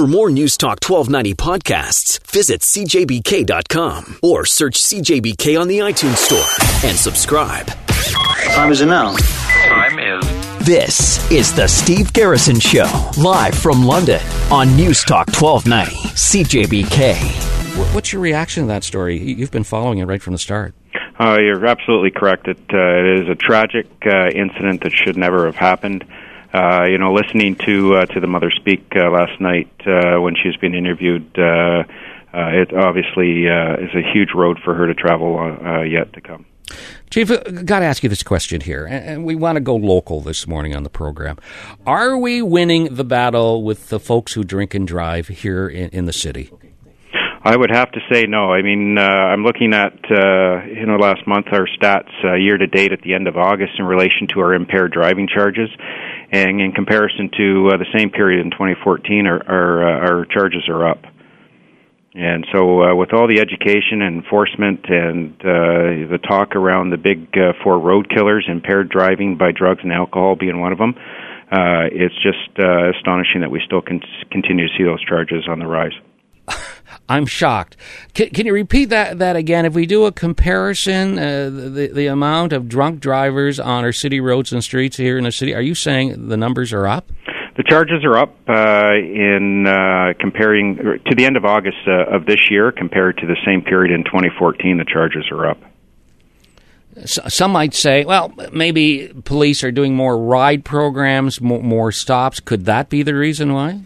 For more News Talk 1290 podcasts, visit cjbk.com or search CJBK on the iTunes Store and subscribe. Time is it now? Time is. This is the Steve Garrison Show, live from London on News Talk 1290, CJBK. What's your reaction to that story? You've been following it right from the start. Uh, you're absolutely correct. It, uh, it is a tragic uh, incident that should never have happened. Uh, you know, listening to uh, to the mother speak uh, last night uh, when she was being interviewed, uh, uh, it obviously uh, is a huge road for her to travel uh, yet to come. Chief, uh, got to ask you this question here, and we want to go local this morning on the program. Are we winning the battle with the folks who drink and drive here in, in the city? I would have to say no. I mean, uh, I'm looking at uh, you know last month our stats uh, year to date at the end of August in relation to our impaired driving charges, and in comparison to uh, the same period in 2014, our our, uh, our charges are up. And so, uh, with all the education and enforcement and uh, the talk around the big uh, four road killers, impaired driving by drugs and alcohol being one of them, uh, it's just uh, astonishing that we still continue to see those charges on the rise. I'm shocked. Can, can, you repeat that that again? If we do a comparison, uh, the the amount of drunk drivers on our city roads and streets here in the city, are you saying the numbers are up? The charges are up uh, in uh, comparing to the end of August uh, of this year compared to the same period in 2014. The charges are up. Some might say, well, maybe police are doing more ride programs, more, more stops. Could that be the reason why?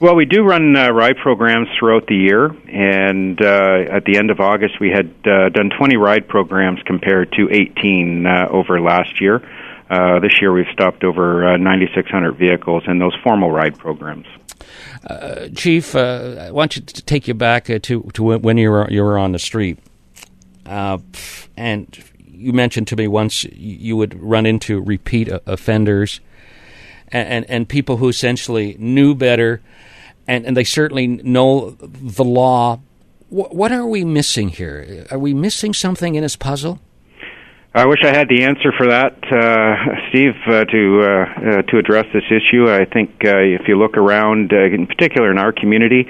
Well, we do run uh, ride programs throughout the year, and uh, at the end of August, we had uh, done 20 ride programs compared to 18 uh, over last year. Uh, this year, we've stopped over uh, 9,600 vehicles in those formal ride programs. Chief, I want you to take you back to, to when you were you were on the street, and you mentioned to me once you would run into repeat offenders, and, and, and people who essentially knew better and, and they certainly know the law. What are we missing here? Are we missing something in this puzzle? I wish I had the answer for that, uh, Steve, uh, to uh, uh to address this issue. I think uh, if you look around, uh, in particular in our community,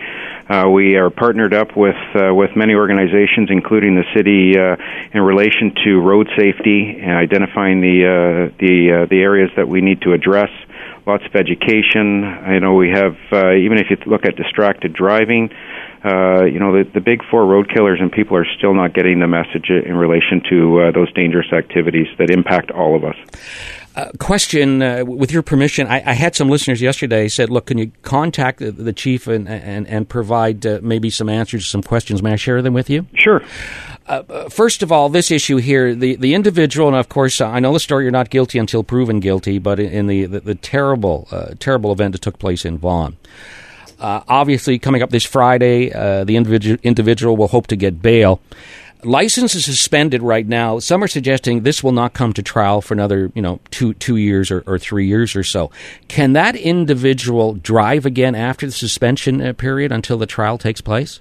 we are partnered up with with many organizations, including the city, in relation to road safety and identifying the the the areas that we need to address lots of education. I know we have, uh, even if you look at distracted driving, uh, you know, the, the big four road killers and people are still not getting the message in relation to uh, those dangerous activities that impact all of us. Uh, question, uh, with your permission, I, I, had some listeners yesterday said, "Look, can you contact the, the chief and and, and provide uh, maybe some answers to some questions? May I share them with you?" Sure. Uh, uh, first of all, this issue here, the, the individual, and of course, I know the story. You're not guilty until proven guilty, but in the the, the terrible terrible event that took place in Vaughan. obviously, coming up this Friday, the individual individual will hope to get bail license is suspended right now. Some are suggesting this will not come to trial for another, you know, two two years or, or three years or so. Can that individual drive again after the suspension uh, period until the trial takes place?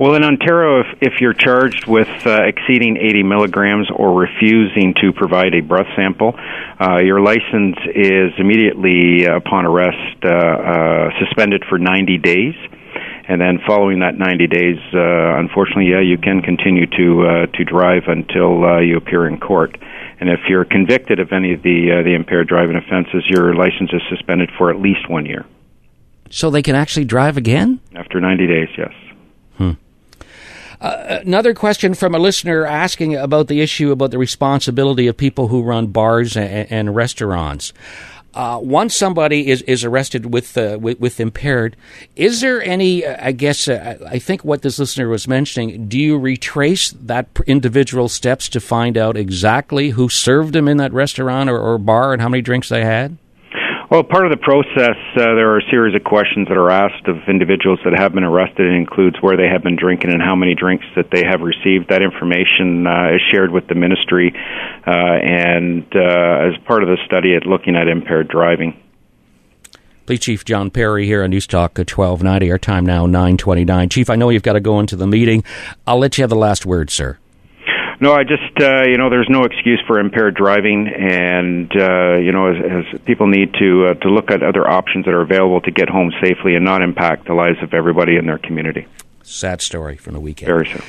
Well, in Ontario, if, if you're charged with uh, exceeding 80 milligrams or refusing to provide a breath sample, uh, your license is immediately, upon arrest, uh, uh, suspended for 90 days and then following that 90 days, uh, unfortunately, yeah, you can continue to uh, to drive until uh, you appear in court. And if you're convicted of any of the uh, the impaired driving offenses, your license is suspended for at least one year. So they can actually drive again after 90 days. Yes. Uh, another question from a listener asking about the issue about the responsibility of people who run bars and, and restaurants uh, once somebody is, is arrested with, uh, with, with impaired, is there any? Uh, I guess uh, I think what this listener was mentioning. Do you retrace that individual steps to find out exactly who served him in that restaurant or, or bar and how many drinks they had? Well, part of the process, uh, there are a series of questions that are asked of individuals that have been arrested. It includes where they have been drinking and how many drinks that they have received. That information uh, is shared with the ministry, uh, and uh, as part of the study, at looking at impaired driving. Police Chief John Pare here on News Talk 1290. Our time now 929. Chief, I know you've got to go into the meeting. I'll let you have the last word, sir. No, I just uh, you know there's no excuse for impaired driving, and uh, you know as, as people need to uh, to look at other options that are available to get home safely and not impact the lives of everybody in their community. Sad story from the weekend. Very so.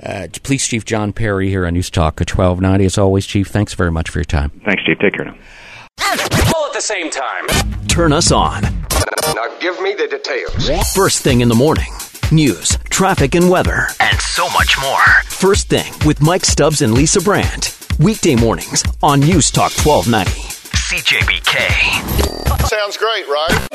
Uh, Police Chief John Pare here on News Talk at 1290. As always, Chief, thanks very much for your time. Thanks, Chief. Take care now. All at the same time. Turn us on. Now give me the details. First thing in the morning. News, traffic, and weather. And so much more. First thing with Mike Stubbs and Lisa Brandt. Weekday mornings on News Talk 1290. CJBK. Sounds great, right?